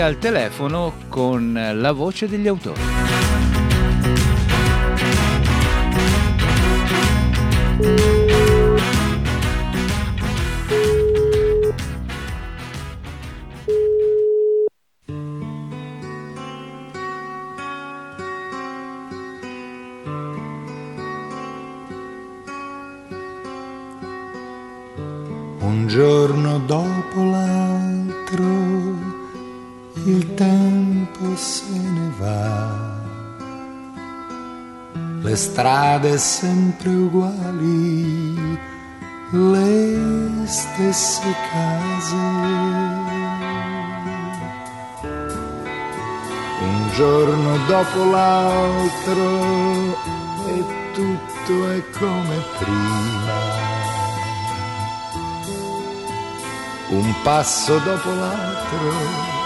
Al telefono con la voce degli autori. Un strade sempre uguali, le stesse case. Un giorno dopo l'altro e tutto è come prima un passo dopo l'altro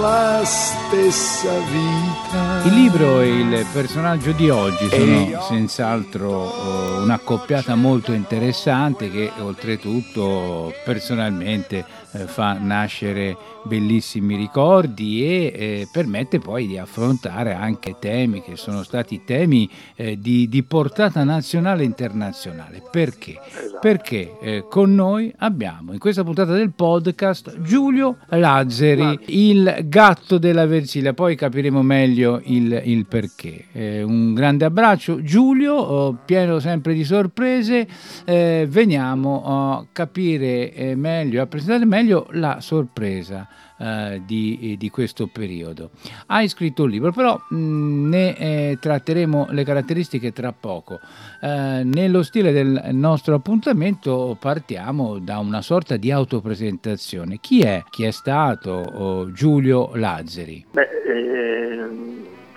la stessa vita. Il libro e il personaggio di oggi sono senz'altro oh, un'accoppiata molto interessante che oltretutto personalmente eh, fa nascere bellissimi ricordi e eh, permette poi di affrontare anche temi che sono stati temi eh, di, di, portata nazionale e internazionale. Perché? Esatto. Perché eh, con noi abbiamo in questa puntata del podcast Giulio Lazzeri, il gatto della Versilia, poi capiremo meglio il, il perché. Eh, un grande abbraccio. Giulio, oh, pieno sempre di sorprese, eh, veniamo a capire meglio, a presentare meglio la sorpresa eh, di, di, questo periodo. Hai scritto un libro, però mh, mm, ne eh, tratteremo le caratteristiche tra poco. Eh, nello stile del nostro appuntamento partiamo da una sorta di autopresentazione. Chi è? Chi è stato oh, Giulio Lazzari? Beh, eh,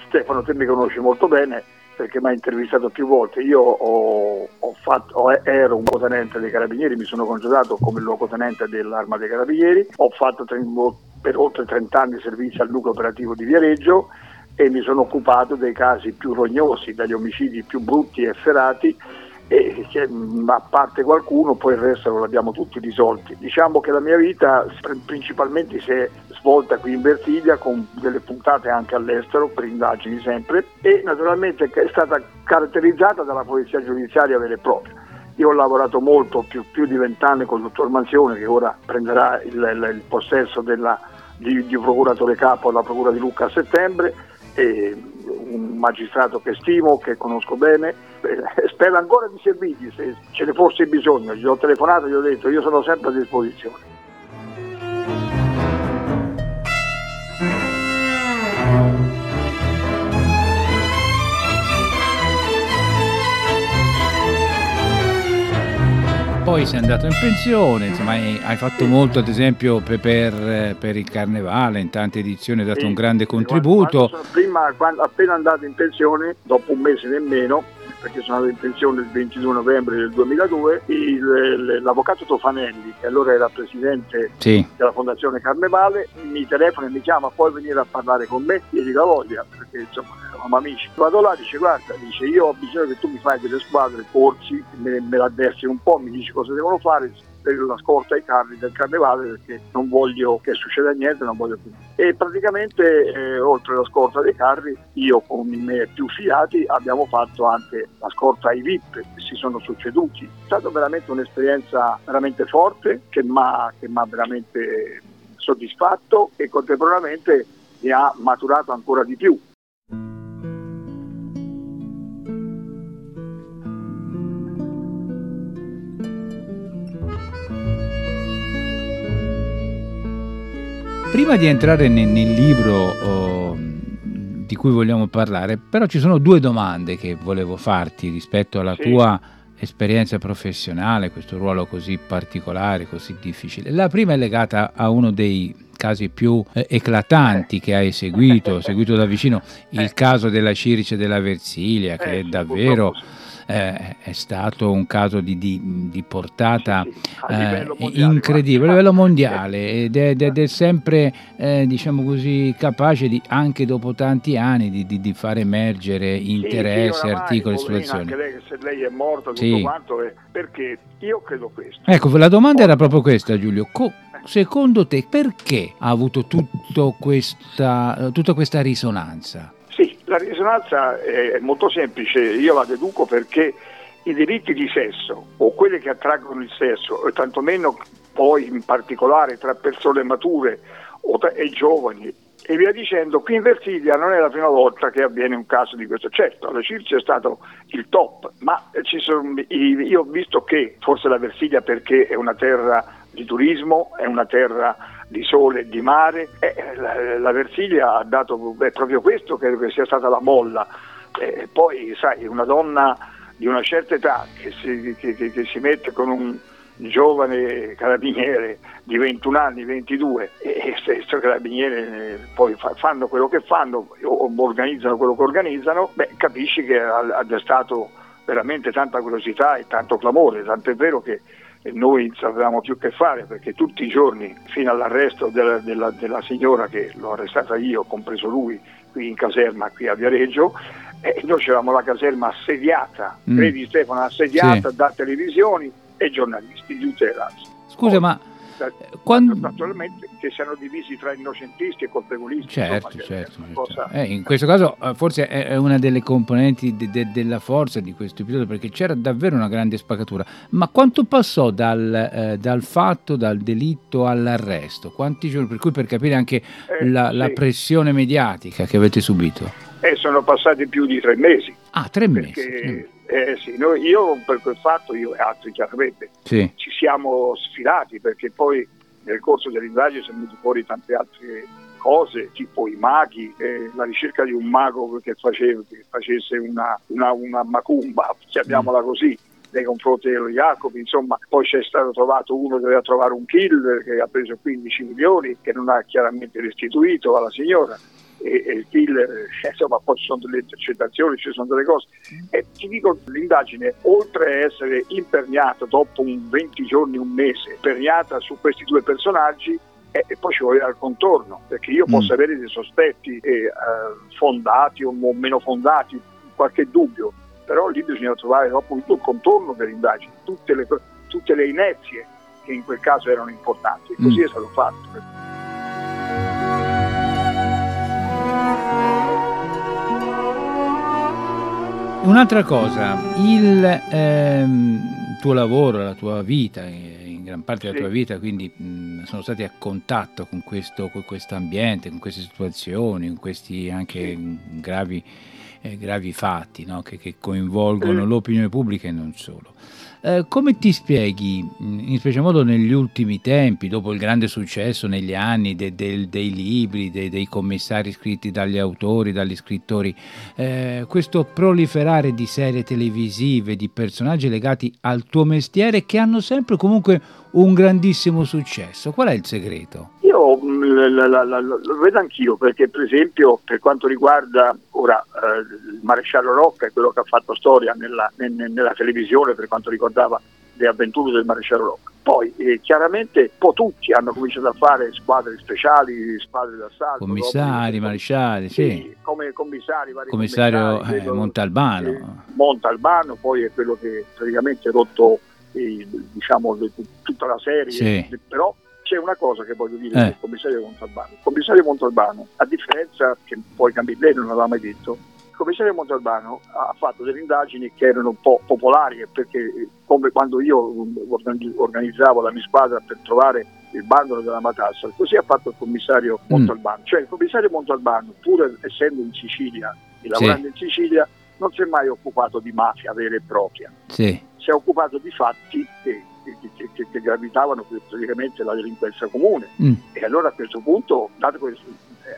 Stefano, te mi conosci molto bene perché mi ha intervistato più volte. Io ho, ho fatto, ero un luogotenente dei Carabinieri, mi sono congedato come luogotenente dell'Arma dei Carabinieri, ho fatto per oltre 30 anni servizio al nucleo operativo di Viareggio e mi sono occupato dei casi più rognosi, dagli omicidi più brutti e efferati e a parte qualcuno poi il resto lo abbiamo tutti risolti. Diciamo che la mia vita principalmente si è svolta qui in Versilia con delle puntate anche all'estero per indagini sempre e naturalmente è stata caratterizzata dalla polizia giudiziaria vera e propria. Io ho lavorato molto, più, più di vent'anni con il dottor Manzione che ora prenderà il, il, il possesso della, di, di, procuratore capo alla procura di Lucca a settembre, magistrato che stimo, che conosco bene, spero ancora di servirgli se ce ne fosse bisogno, gli ho telefonato e gli ho detto io sono sempre a disposizione. Poi sei andato in pensione, insomma hai, fatto molto ad esempio per, per, per, il carnevale, in tante edizioni hai dato sì, un grande contributo. Quando prima, quando, appena andato in pensione, dopo un mese nemmeno, perché sono andato in pensione il 22 novembre del 2002, il, l'avvocato Tofanelli, che allora era presidente sì. della Fondazione Carnevale, mi telefona e mi chiama, puoi venire a parlare con me? Io dico voglia, perché insomma eravamo amici. Vado là, dice guarda, dice io ho bisogno che tu mi fai delle squadre, corsi, me, me la adversi un po', mi dici cosa devono fare, per la scorta ai carri del carnevale perché non voglio che succeda niente, non voglio più. E praticamente eh, oltre alla scorta dei carri io con i miei più fiati abbiamo fatto anche la scorta ai VIP che si sono succeduti. È stata veramente un'esperienza veramente forte che mi ha veramente soddisfatto e contemporaneamente mi ha maturato ancora di più Prima di entrare nel, nel libro oh, di cui vogliamo parlare, però ci sono due domande che volevo farti rispetto alla sì. tua esperienza professionale, questo ruolo così particolare, così difficile. La prima è legata a uno dei casi più eh, eclatanti che hai seguito, seguito da vicino, il eh. caso della Cirice della Versilia, che è eh, davvero eh, è stato un caso di, di, di portata eh, incredibile a livello mondiale ed è, ed è sempre eh, diciamo così capace di, anche dopo tanti anni di, di fare emergere interessi, sì, articoli, situazioni. Anche lei, se lei è morto, tutto sì. quanto, è perché io credo questo. Ecco, la domanda era proprio questa Giulio. Co- secondo te perché ha avuto questa, tutta questa risonanza? La risonanza è molto semplice, io la deduco perché i delitti di sesso o quelli che attraggono il sesso, e tantomeno poi in particolare tra persone mature e giovani e via dicendo, qui in Versilia non è la prima volta che avviene un caso di questo. Certo, la Circe è stato il top, ma sono, io ho visto che forse la Versilia perché è una terra di turismo, è una terra di sole di mare, eh, la, la, Versilia ha dato è proprio questo che, che sia stata la molla. Eh, poi sai, una donna di una certa età che si, che, che si mette con un giovane carabiniere di 21 anni, 22 e stesso carabiniere eh, poi fanno quello che fanno o organizzano quello che organizzano, beh, capisci che ha, destato veramente tanta curiosità e tanto clamore, tanto è vero che noi non sapevamo più che fare perché tutti i giorni fino all'arresto della, della, della signora che l'ho arrestata io, compreso lui, qui in caserma, qui a Viareggio, e noi avevamo la caserma assediata, mm. credi Stefano, assediata sì. da televisioni, e giornalisti di tutte le razze. Scusa, Poi, ma quando... naturalmente che siano divisi tra innocentisti e colpevolisti. Certo, insomma, certo. certo. Cosa... Eh, in questo caso eh, forse è una delle componenti de- de- della forza di questo episodio perché c'era davvero una grande spaccatura. Ma quanto passò dal, eh, dal fatto, dal delitto all'arresto? Quanti giorni? Per cui per capire anche eh, la, sì. la, pressione mediatica che avete subito. Eh, sono passati più di tre mesi. Ah, tre mesi. Perché eh, sì, noi, io per quel fatto, io e altri chiaramente, sì. ci siamo sfilati perché poi nel corso dell'indagine sono venuti fuori tante altre cose, tipo i maghi, eh, la ricerca di un mago che, faceva, che facesse una, una, una macumba, chiamiamola così, nei confronti dello Jacobi, insomma, poi c'è stato trovato uno che doveva trovare un killer che ha preso 15 milioni, che non ha chiaramente restituito alla signora e, e il killer, eh, insomma poi ci sono delle intercettazioni, ci sono delle cose. E ti dico, l'indagine, oltre a essere imperniata dopo un 20 giorni, un mese, imperniata su questi due personaggi, e, e poi ci vuole al contorno, perché io mm. posso avere dei sospetti eh, fondati o meno fondati, qualche dubbio, però lì bisogna trovare dopo tutto il contorno dell'indagine, tutte le, tutte le inezie che in quel caso erano importanti. E così mm. è stato fatto. Un'altra cosa, il ehm, tuo lavoro, la tua vita, eh, in gran parte della tua vita, quindi mh, sono stati a contatto con questo con ambiente, con queste situazioni, con questi anche gravi, eh, gravi fatti no? che, che, coinvolgono l'opinione pubblica e non solo. Eh, come ti spieghi, in special modo negli ultimi tempi, dopo il grande successo negli anni de, de, dei libri, de, dei commissari scritti dagli autori, dagli scrittori, eh, questo proliferare di serie televisive, di personaggi legati al tuo mestiere che hanno sempre comunque un grandissimo successo? Qual è il segreto? Io mm, la, la, la, lo vedo anch'io perché per esempio per quanto riguarda ora eh, il maresciallo Rocca è quello che ha fatto storia nella, nella televisione per quanto riguardava le avventure del maresciallo Rocca. Poi eh, chiaramente un po' tutti hanno cominciato a fare squadre speciali, squadre d'assalto. Commissari, dopo, marescialli, sì. sì. Come commissari, vari Commissario eh, Montalbano. Eh, Montalbano poi è quello che praticamente ha rotto eh, diciamo, tutta la serie, sì. però c'è una cosa che voglio dire eh. del commissario Montalbano. Il commissario Montalbano, a differenza che poi Camilleri non aveva mai detto, il commissario Montalbano ha fatto delle indagini che erano un po' popolari perché come quando io organizzavo la mia squadra per trovare il bandolo della matassa, così ha fatto il commissario mm. Montalbano. Cioè il commissario Montalbano, pur essendo in Sicilia e lavorando sì. in Sicilia, non si è mai occupato di mafia vera e propria. Sì. Si è occupato di fatti che che, che, che gravitavano praticamente la delinquenza comune. Mm. E allora a questo punto, dato che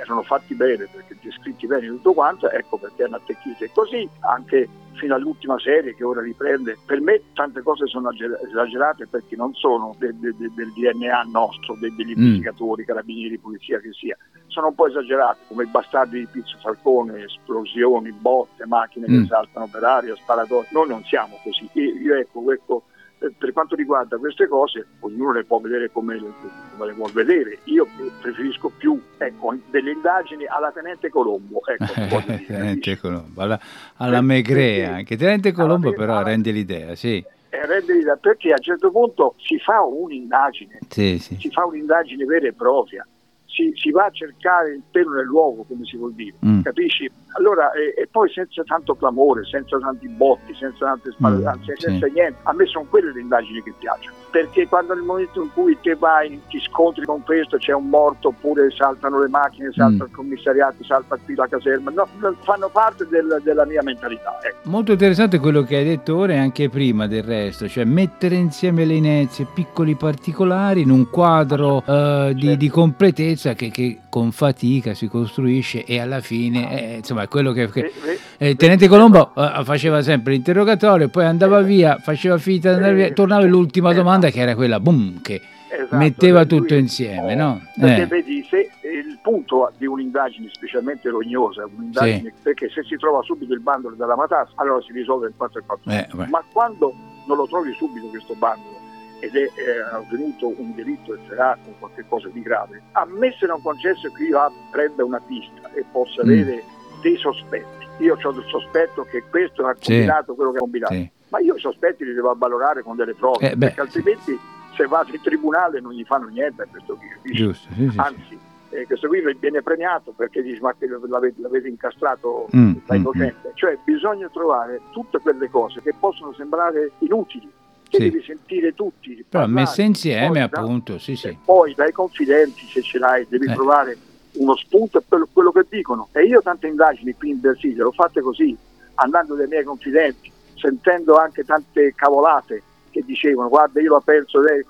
erano fatti bene, perché descritti bene tutto quanto, ecco perché hanno attecchito. E così anche fino all'ultima serie che ora riprende. Per me tante cose sono esagerate perché non sono de, de, de, del DNA nostro, degli mm. investigatori, carabinieri, polizia che sia. Sono un po' esagerate, come i bastardi di Pizzo Falcone, esplosioni, botte, macchine mm. che saltano per aria, sparatori. Noi non siamo così. Io, ecco, ecco eh, per quanto riguarda queste cose, ognuno le può vedere come le, come le vuole vedere. Io preferisco più ecco, delle indagini alla Tenente Colombo. Ecco, Tenente Colombo, alla, alla Megrea, anche Tenente Colombo però rende l'idea, sì. rendere perché a un certo punto si fa un'indagine, sì, sì. si fa un'indagine vera e propria si, si, va a cercare il pelo nell'uovo, come si vuol dire, mm. capisci? Allora, e, e, poi senza tanto clamore, senza tanti botti, senza tante spalle, mm, senza sì. niente. A me sono quelle le indagini che piacciono, perché quando nel momento in cui te vai, ti scontri con questo, c'è un morto, oppure saltano le macchine, salta mm. il commissariato, salta qui la caserma, no, fanno parte del, della mia mentalità. Ecco. Molto interessante quello che hai detto ora e anche prima del resto, cioè mettere insieme le inezie, piccoli particolari in un quadro uh, di, di completezza sicurezza che, che, con fatica si costruisce e alla fine, eh, insomma, è quello che, che eh, Tenente Colombo eh, faceva sempre l'interrogatorio, poi andava via, faceva finta di andare via, tornava l'ultima domanda che era quella, boom, che esatto, metteva tutto insieme, no? Perché eh. vedi, se il punto di un'indagine specialmente rognosa, un'indagine, sì. perché se si trova subito il bandolo della matassa, allora si risolve in 4 e 4. Eh, Ma quando non lo trovi subito questo bandolo, ed è, è avvenuto un delitto efferato o qualcosa di grave, a me se non concesso che io prenda una pista e possa mm. avere dei sospetti, io ho il sospetto che questo ha combinato sì. quello che ha combinato, sì. ma io i sospetti li devo avvalorare con delle prove, eh, perché altrimenti se vado in tribunale non gli fanno niente a questo qui, Giusto, sì, anzi eh, questo qui viene premiato perché dice ma che l'avete, l'avete incastrato mm, da innocente, mm, mm. cioè bisogna trovare tutte quelle cose che possono sembrare inutili sì. devi sentire tutti. Però messe insieme poi, appunto, sì, sì. Poi dai confidenti se ce l'hai devi eh. trovare uno spunto per quello che dicono. E io tante indagini qui in Versilia l'ho fatte così, andando dai miei confidenti, sentendo anche tante cavolate che dicevano guarda io l'ho perso lei,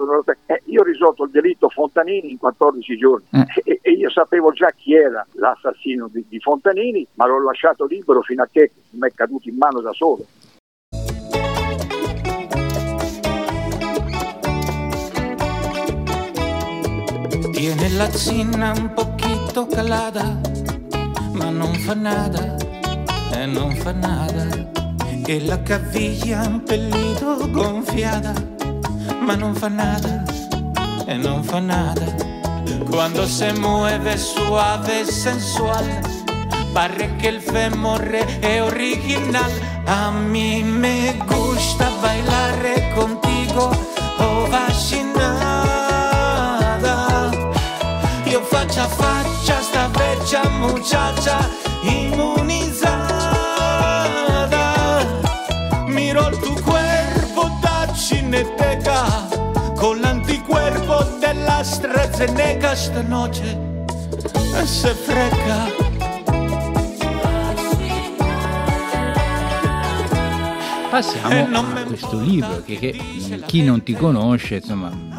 eh, io ho risolto il delitto Fontanini in 14 giorni eh. e, e, io sapevo già chi era l'assassino di, di Fontanini ma l'ho lasciato libero fino a che mi è caduto in mano da solo Tiene la zinna un poquito calada, ma non fa nada, e non fa nada. E la caviglia un pelito gonfiada, ma non fa nada, e non fa nada. Cuando se mueve suave sensual, pare que el femorre è original. A mí me gusta bailar contigo, oh faccia a faccia sta vecchia muchacha inmunizada. Miro tu cuerpo da cineteca con l'anticuerpo della AstraZeneca esta noche se freca. Passiamo a questo libro che, che chi non ti conosce, insomma,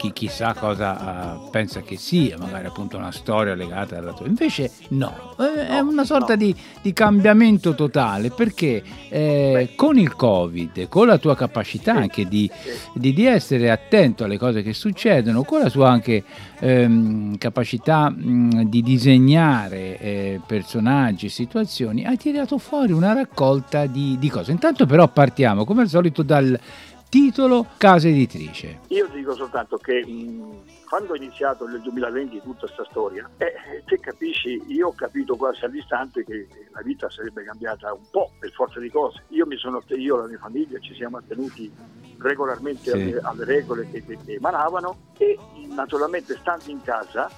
chi chissà cosa uh, pensa che sia, magari appunto una storia legata alla tua. Invece no, è una sorta no. di, di, cambiamento totale perché eh, con il Covid, con la tua capacità anche di, di, di, essere attento alle cose che succedono, con la tua anche ehm, capacità mh, di disegnare eh, personaggi, situazioni, hai tirato fuori una raccolta di, di cose. Intanto però partiamo come al solito dal Titolo Casa Editrice. Io dico soltanto che mh, quando ho iniziato nel 2020 tutta questa storia, eh, te capisci, io ho capito quasi all'istante che la vita sarebbe cambiata un po' per forza di cose. Io, mi sono, io e la mia famiglia ci siamo attenuti regolarmente sì. alle, alle, regole che, che, che emanavano e naturalmente stando in casa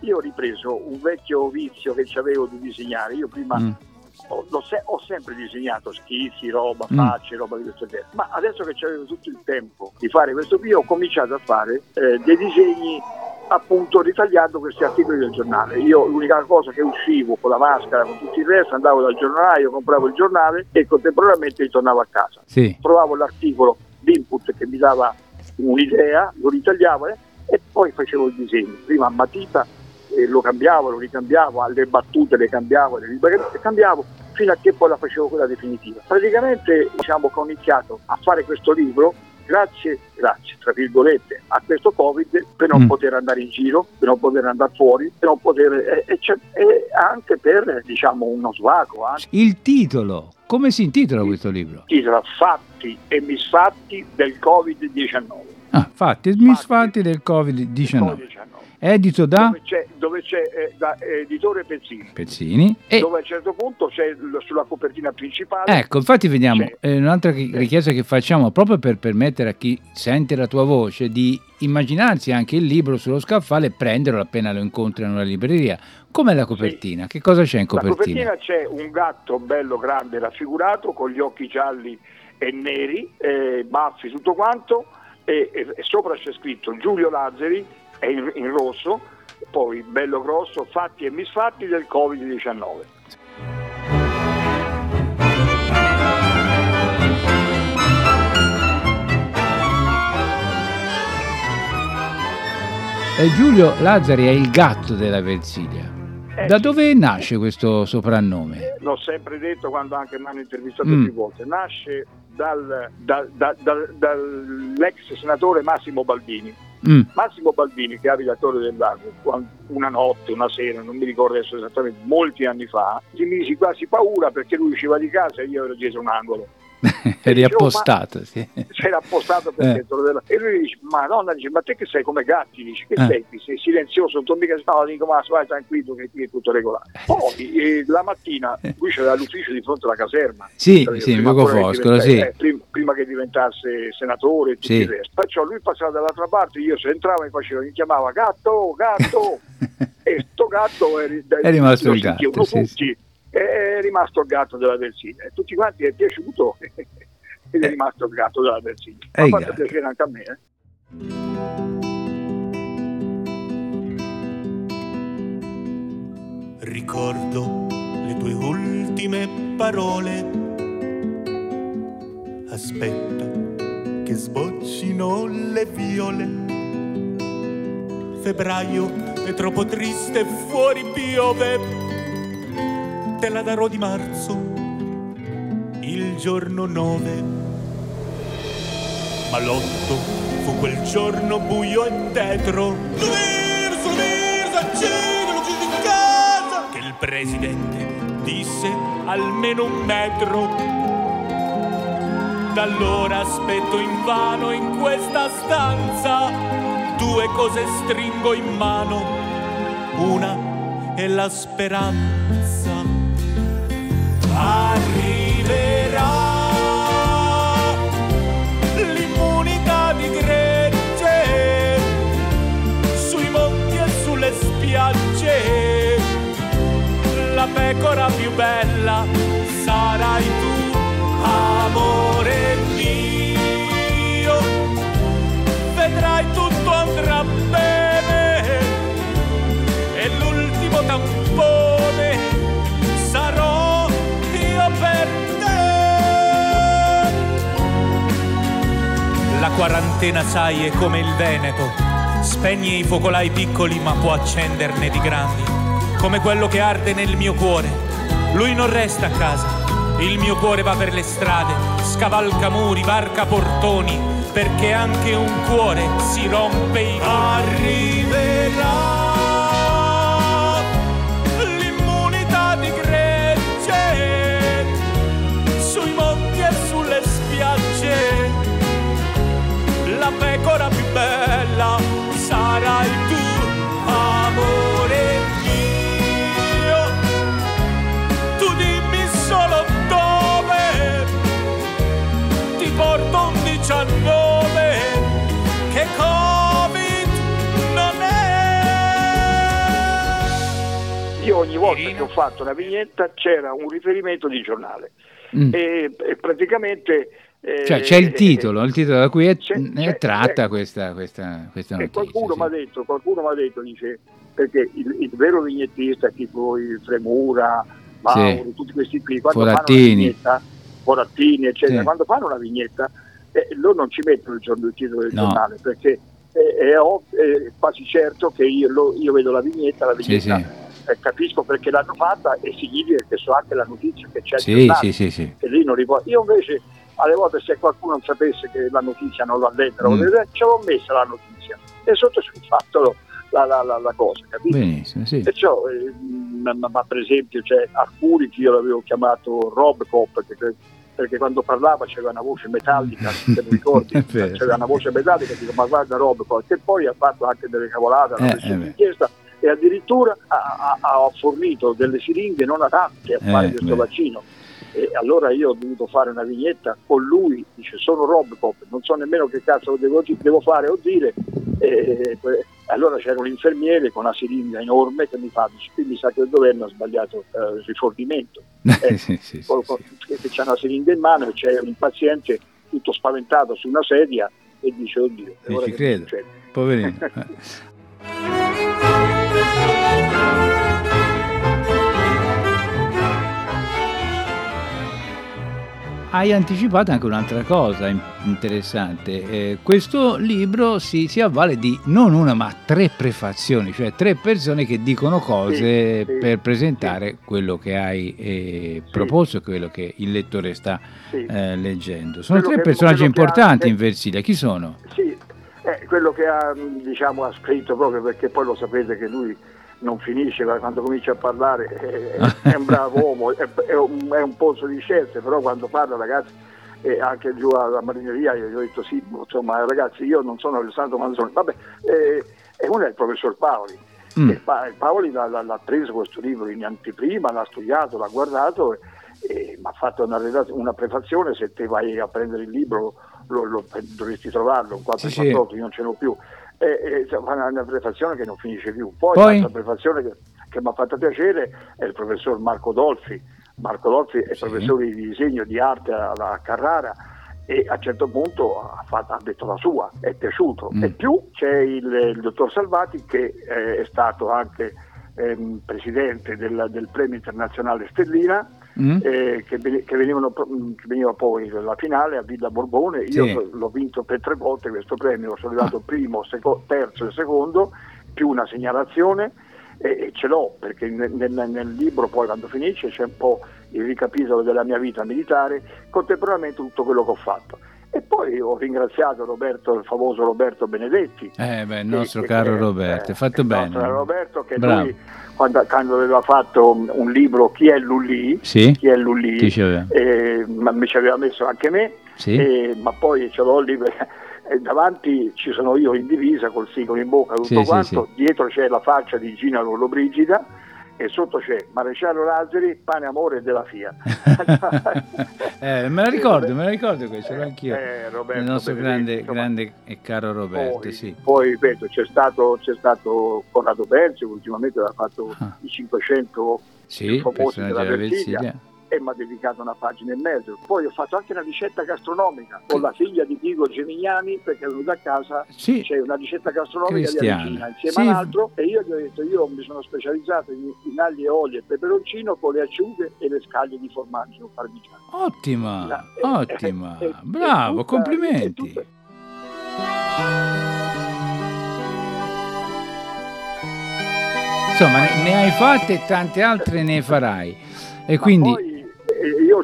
io ho ripreso un vecchio vizio che avevo di disegnare. Io prima mm ho, se- ho, sempre disegnato schizzi, roba, mm. facce, roba di questo genere, ma adesso che avevo tutto il tempo di fare questo qui ho cominciato a fare eh, dei disegni appunto ritagliando questi articoli del giornale. Io l'unica cosa che uscivo con la maschera, con tutto il resto, andavo dal giornalaio, compravo il giornale e contemporaneamente ritornavo a casa. Sì. Trovavo l'articolo d'input che mi dava un'idea, lo ritagliavo eh, e poi facevo il disegno, prima a matita e lo cambiavo, lo ricambiavo, alle battute le cambiavo, le cambiavo, fino a che poi la facevo quella definitiva. Praticamente diciamo che ho iniziato a fare questo libro grazie, grazie, tra virgolette, a questo Covid per non mm. poter andare in giro, per non poter andare fuori, per non poter, e, e, e anche per diciamo uno svago. Anche. Il titolo, come si intitola questo libro? Si intitola Fatti e misfatti del Covid-19. Ah, fatti e misfatti del Covid-19. Edito da? Dove c'è, dove c'è eh, da editore Pezzini. Pezzini. E... Dove a un certo punto c'è sulla copertina principale. Ecco, infatti vediamo, eh, un'altra richiesta che facciamo proprio per permettere a chi sente la tua voce di immaginarsi anche il libro sullo scaffale e prenderlo appena lo incontri in una libreria. Com'è la copertina? Sì. Che cosa c'è in copertina? La copertina c'è un gatto bello grande raffigurato con gli occhi gialli e neri, eh, baffi, tutto quanto, e, e, e, sopra c'è scritto Giulio Lazzari, è in, in rosso, poi bello grosso, fatti e misfatti del Covid-19. E Giulio Lazzari è il gatto della Versilia. Eh, da dove nasce questo soprannome? L'ho sempre detto quando anche mi hanno intervistato mm. più volte. Nasce dal, dal, dal, dall'ex senatore Massimo Baldini. Mm. Massimo Baldini, che abita a Torre del Lago, una notte, una sera, non mi ricordo adesso esattamente, molti anni fa, si misi quasi paura perché lui usciva di casa e io ero dietro un angolo. Eri appostato, sì. C'era appostato per eh. della... E lui dice, madonna, dice, ma te che sei come gatti? Dice, che eh. sei qui? Sei silenzioso, non mica no, dico, ma vai tranquillo che qui è tutto regolare. Poi eh, la mattina lui c'era l'ufficio di fronte alla caserma. Sì, sì, in Vico Foscolo, sì. Eh, prima, prima, che diventasse senatore e tutto sì. il resto. Perciò lui passava dall'altra parte, io se entravo mi faceva, mi chiamava gatto, gatto. e sto gatto è, è rimasto il gatto. Sì, tutti è rimasto il gatto della Versinia e tutti quanti è piaciuto ed è eh. rimasto il gatto della Versinia. Ha fatto gatto. piacere anche a me. Eh. Ricordo le tue ultime parole. Aspetta che sboccino le viole. Febbraio è troppo triste, fuori piove te la darò di marzo, il giorno 9. Ma l'otto fu quel giorno buio e tetro. Subir, subir, saccino, lo chiudi in casa. Che il presidente disse almeno un metro. Da allora aspetto in vano in questa stanza. Due cose stringo in mano. Una è la speranza arriverà l'immunità di gregge sui monti e sulle spiagge. La pecora più bella sarai tu quarantena, sai, è come il Veneto. Spegne i focolai piccoli, ma può accenderne di grandi. Come quello che arde nel mio cuore. Lui non resta a casa. Il mio cuore va per le strade, scavalca muri, varca portoni, perché anche un cuore si rompe Arriverà sarai tu, amore mio. Tu dimmi solo dove ti porto un 19 che Covid non è. Io ogni volta che ho fatto una vignetta c'era un riferimento di giornale. Mm. E, e praticamente cioè, c'è il titolo, il titolo da cui è, c'è, è tratta c'è, questa, questa, questa notizia. qualcuno sì. mi ha detto, qualcuno mi ha detto, dice, perché il, il, vero vignettista, tipo il Fremura, Mauro, sì. tutti questi qui, quando Forattini. fanno una vignetta, Forattini, eccetera, sì. quando fanno una vignetta, eh, loro non ci mettono il, giorno, il titolo del no. giornale, perché è, è, è, quasi certo che io, lo, io, vedo la vignetta, la vignetta eh, capisco perché l'hanno fatta e significa che so anche la notizia che c'è sì, sì, sì, sì. che lì non riporta. Io invece alle volte se qualcuno non sapesse che la notizia non l'ha letta, mm. ce l'ho messa la notizia e sotto c'è fatto la, la, la, la, cosa, capito? Benissimo, sì. Perciò, eh, ma, ma, per esempio, c'è alcuni che io l'avevo chiamato Rob Cop, che perché quando parlava c'era una voce metallica, se ti ricordi, c'era una voce metallica, dico ma guarda Robocop, che poi ha fatto anche delle cavolate, una eh, eh inchiesta e addirittura ha, ha, ha, fornito delle siringhe non adatte a fare eh, questo beh. vaccino. E allora io ho dovuto fare una vignetta con lui, dice sono Robocop, non so nemmeno che cazzo devo, devo fare o dire. E, allora c'era un infermiere con una siringa enorme che mi fa, quindi sa che il governo ha sbagliato eh, il rifornimento. Eh, sì, sì, sì, c'è una siringa in mano e c'è un paziente tutto spaventato su una sedia e dice oddio. E ci credo, poverino. hai anticipato anche un'altra cosa interessante. Eh, questo libro si, si, avvale di non una ma tre prefazioni, cioè tre persone che dicono cose sì, per presentare sì. quello che hai eh, proposto, quello che il lettore sta eh, leggendo. Sono quello tre che, personaggi importanti ha, in Versilia, chi sono? Sì, eh, quello che ha, diciamo, ha scritto proprio perché poi lo sapete che lui non finisce quando comincia a parlare è, è un bravo uomo, è, è, un, è, un, pozzo di scienze, però quando parla ragazzi e anche giù alla marineria io gli ho detto sì, insomma ragazzi io non sono il santo Manzoni, vabbè, eh, e uno è il professor Paoli. Mm. Pa- Paoli l'ha, l'ha, preso questo libro in anteprima, l'ha studiato, l'ha guardato e, e mi ha fatto una, una, prefazione, se te vai a prendere il libro lo, lo, dovresti trovarlo, un 448 sì, sì. non ce n'ho più e, e fa una, prefazione che non finisce più. Poi, Poi... l'altra prefazione che, che mi ha fatto piacere è il professor Marco Dolfi. Marco Dolfi è sì. professore di disegno di arte alla Carrara e a un certo punto ha, fatto, ha, detto la sua, è piaciuto. Mm. E più c'è il, il, dottor Salvati che eh, è stato anche ehm, presidente del, del premio internazionale Stellina mm. eh, che, che, venivano, che, veniva poi la finale a Villa Borbone. Io sì. l'ho vinto per tre volte questo premio, sono arrivato ah. primo, seco, terzo e secondo, più una segnalazione e, e ce l'ho perché nel, nel, nel, libro poi quando finisce c'è un po' il ricapitolo della mia vita militare, contemporaneamente tutto quello che ho fatto. E poi ho ringraziato Roberto, il famoso Roberto Benedetti. Eh beh, il nostro che, caro che, Roberto, eh, fatto bene. Roberto che Bravo. lui quando, quando, aveva fatto un libro Chi è Lulì, sì? Chi è Lulì? Eh, ma mi ci aveva messo anche me, sì? eh, ma poi ce l'ho lì, eh, davanti ci sono io in divisa col sigaro in bocca, tutto sì, quanto, dietro c'è la faccia di Gina Lollobrigida e sotto c'è Maresciallo Lazzari, pane amore della FIA. eh, me la ricordo, me la ricordo questo, l'ho anch'io. Eh, Roberto, il nostro grande, grande, e caro Roberto. Poi, sì. poi ripeto, c'è stato, c'è stato Corrado Berzi, ultimamente aveva fatto ah. i 500 sì, famosi della Versilia. Versilia e mi ha dedicato una pagina e mezzo. Poi ho fatto anche una ricetta gastronomica con la figlia di Pico Gemignani perché è venuta a casa, sì. c'è una ricetta gastronomica Cristiana. di Avicina insieme sì. all'altro e io gli ho detto io mi sono specializzato in, in agli e olio e peperoncino con le acciughe e le scaglie di formaggio parmigiano. Ottima, la, ottima, è, è, bravo, tutta, complimenti. Insomma, ne hai fatte e tante altre ne farai. E quindi... Io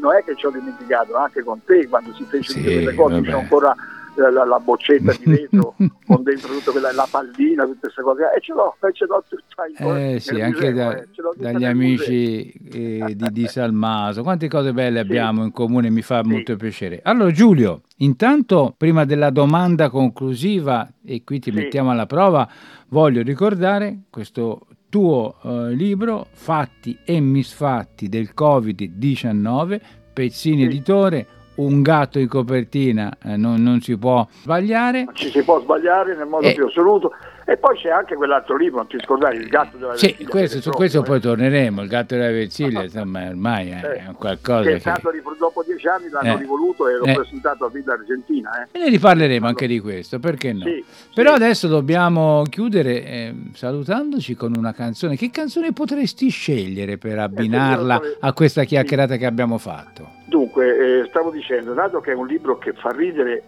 non è che ci ho dimenticato, anche con te quando si fece sì, quelle cose, c'è ancora la, la, boccetta di vetro con dentro tutta quella, la pallina, tutte queste cose, e ce l'ho, e ce l'ho tutta in Eh sì, anche da, eh, dagli amici eh, di, di, Salmaso, quante cose belle sì. abbiamo in comune, mi fa sì. molto piacere. Allora Giulio, intanto prima della domanda conclusiva, e qui ti sì. mettiamo alla prova, voglio ricordare questo tuo eh, libro Fatti e misfatti del Covid-19, Pezzini sì. Editore, un gatto in copertina eh, non, non, si può sbagliare. Ci si può sbagliare nel modo e... più assoluto. E poi c'è anche quell'altro libro, non ti scordare, Il gatto della Versilia. Sì, questo, su questo poi torneremo, Il gatto della Versilia, insomma, ormai è, eh, qualcosa che... È stato, che... dopo dieci anni l'hanno eh, rivoluto e l'ho eh, presentato a Villa Argentina. Eh. E ne riparleremo anche di questo, perché no? Sì, Però sì. adesso dobbiamo chiudere eh, salutandoci con una canzone. Che canzone potresti scegliere per abbinarla a questa chiacchierata sì. che abbiamo fatto? Dunque, eh, stavo dicendo, dato che è un libro che fa ridere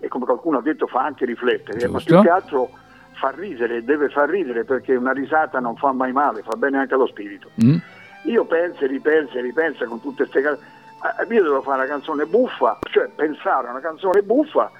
e come qualcuno ha detto fa anche riflettere, Giusto. ma più che altro fa ridere, deve far ridere perché una risata non fa mai male, fa bene anche allo spirito. Mm. Io penso e ripenso e ripenso con tutte queste cose. Io devo fare una canzone buffa, cioè pensare a una canzone buffa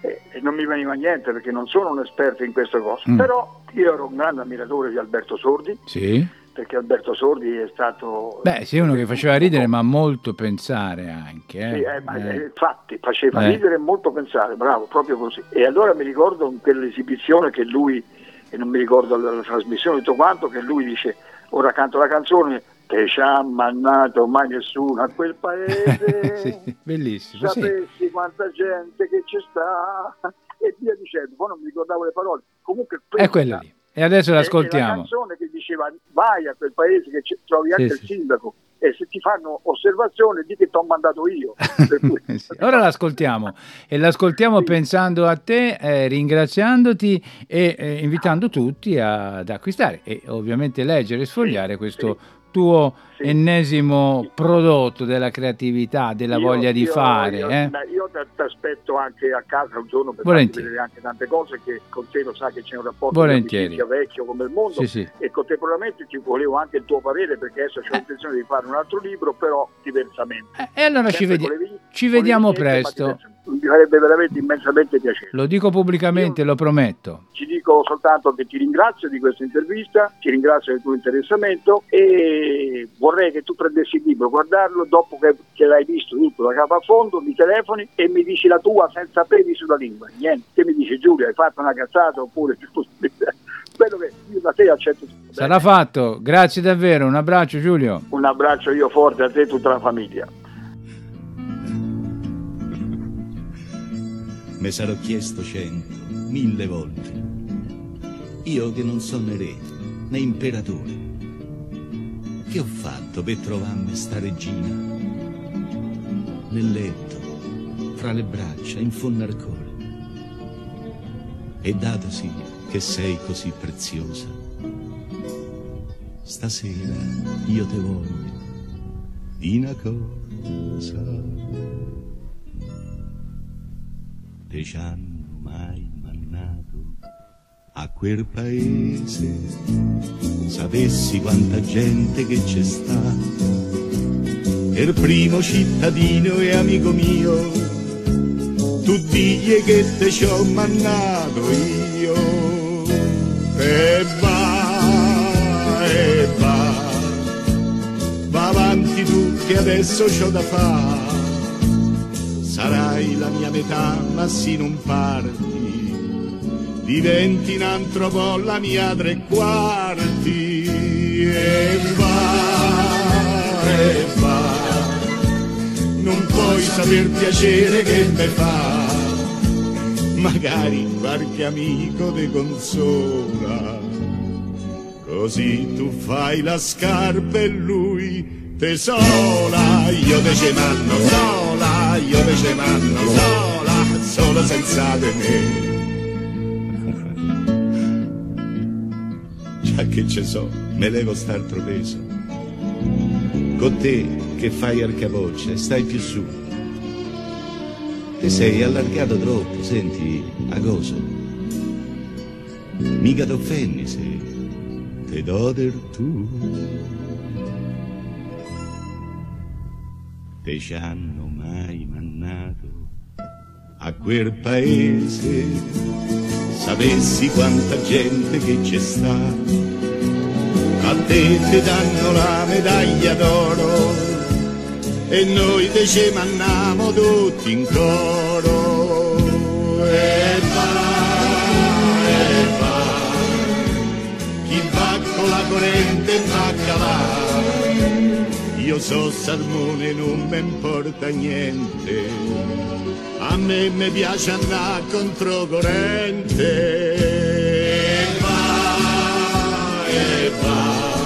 e, e non mi veniva niente perché non sono un esperto in queste cose. Mm. Però io ero un grande ammiratore di Alberto Sordi. Sì perché Alberto Sordi è stato... Beh, sì, uno che faceva ridere ma molto pensare anche. Eh? Sì, eh, ma, eh. infatti faceva eh. ridere e molto pensare, bravo, proprio così. E allora mi ricordo in quell'esibizione che lui, e non mi ricordo la, la trasmissione tutto quanto, che lui dice, ora canto la canzone che ci ha mannato mai nessuno a quel paese. sì, bellissimo. Sapessi sì. quanta gente che ci sta e via dicendo. Poi non mi ricordavo le parole. Comunque è quella lì. E adesso l'ascoltiamo. È la canzone che diceva vai a quel paese che trovi anche sì, il sindaco e se ti fanno osservazione di che ti ho mandato io. sì. Ora l'ascoltiamo e l'ascoltiamo sì. pensando a te, eh, ringraziandoti e eh, invitando tutti ad acquistare e ovviamente leggere e sfogliare questo tuo sì. ennesimo prodotto della creatività, della io, voglia di io, fare. Io, eh? io ti aspetto anche a casa un giorno per vedere anche tante cose che con te lo sai che c'è un rapporto Volentieri. vecchio come il mondo sì, sì. e contemporaneamente ti volevo anche il tuo parere perché adesso ho eh. intenzione di fare un altro libro però diversamente. Eh, e allora ci, vedi- volevi, ci vediamo presto mi farebbe veramente immensamente piacere. Lo dico pubblicamente, Io lo prometto. Ci dico soltanto che ti ringrazio di questa intervista, ti ringrazio del tuo interessamento e vorrei che tu prendessi il libro, guardarlo dopo che, che l'hai visto tutto da capo a fondo, mi telefoni e mi dici la tua senza peli sulla lingua. Niente, che mi dici Giulia, hai fatto una cazzata oppure spero che io da te accetto tutto. Sarà fatto, grazie davvero, un abbraccio Giulio. Un abbraccio io forte a te e tutta la famiglia. Me sarò chiesto cento, mille volte. Io che non sono re né imperatore. Che ho fatto per trovarmi sta regina? Nel letto, fra le braccia, in fondo al cuore. E datosi che sei così preziosa, stasera io te voglio di una cosa te ci hanno mai mannato a quel paese. Sapessi quanta gente che c'è sta, il primo cittadino e amico mio, tu digli che te ci ho mannato io. E va, e va, va avanti tu che adesso c'ho da fare sarai la mia metà, ma sì non parti, diventi in altro po' la mia tre quarti. E va, e va, non puoi saper piacere che me fa, magari qualche amico te consola, così tu fai la scarpa e lui te sola, io te ce manno sola io invece manno sola, solo senza me. Già che ce so, me levo st'altro peso. Con te che fai e stai più su. Ti sei allargato troppo, senti, a cosa? Mica t'offendi se te do del tu. Te ci hanno mai mannato. A quel paese, sapessi quanta gente che c'è sta, a te ti danno la medaglia d'oro e noi te ce manniamo tutti in coro. E va, e va, chi va con la corrente va calare so salmone non mi importa niente, a me mi piace andare controcorrente. E va, e va,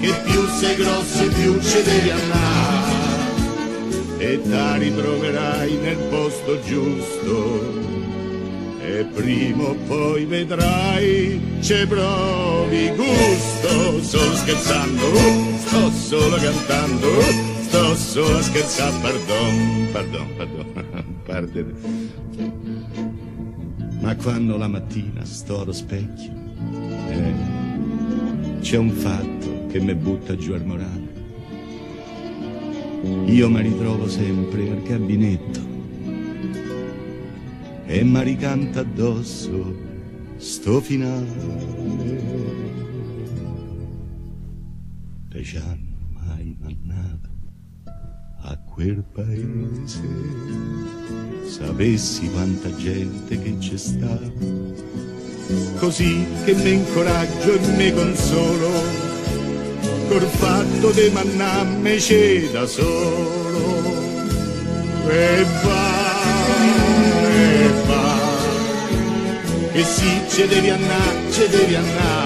che più sei grosso più ci devi andare, e ti ritroverai nel posto giusto. E prima o poi vedrai ci provi gusto. Sto scherzando sto solo cantando sto solo a scherzare pardon pardon pardon pardon ma quando la mattina sto allo specchio eh, c'è un fatto che mi butta giù al morale io mi ritrovo sempre al gabinetto e mi ricanta addosso sto finale. Che ci hanno mai mannato a quel paese. Sapessi quanta gente che c'è stata, così che mi incoraggio e mi consolo, col fatto di mannarmi c'è da solo. E va, e va, e sì, ce devi andare, ce devi andare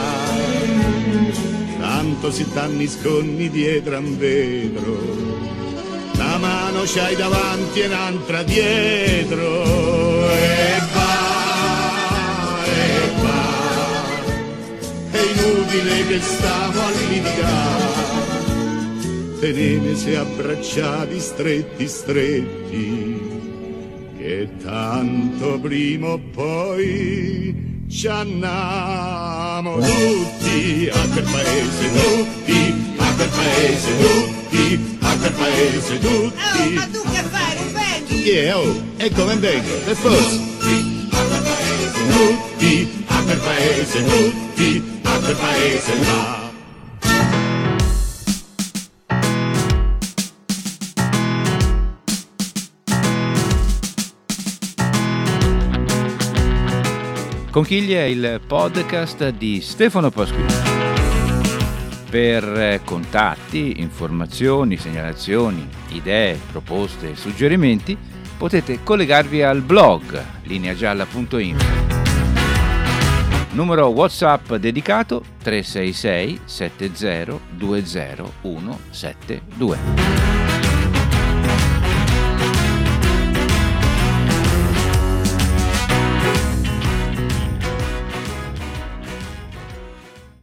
tanto si t'anni sconni dietro a un vetro. La mano c'hai davanti e un'altra dietro. E va, e va. È inutile che stiamo a litigare. Tenetesi abbracciati stretti, stretti. Che tanto prima o poi ci andiamo tutti a quel paese, tutti a quel paese, tutti a quel paese, tutti. Oh, ma tu che fai, riprendi? Yeah, oh, e come vengo, per forza. Tutti a quel paese, tutti a quel paese, tutti a quel paese là. Conchiglia è il podcast di Stefano Pasquini. Per eh, contatti, informazioni, segnalazioni, idee, proposte e suggerimenti potete collegarvi al blog lineagialla.info. Numero WhatsApp dedicato 366 70 20 172.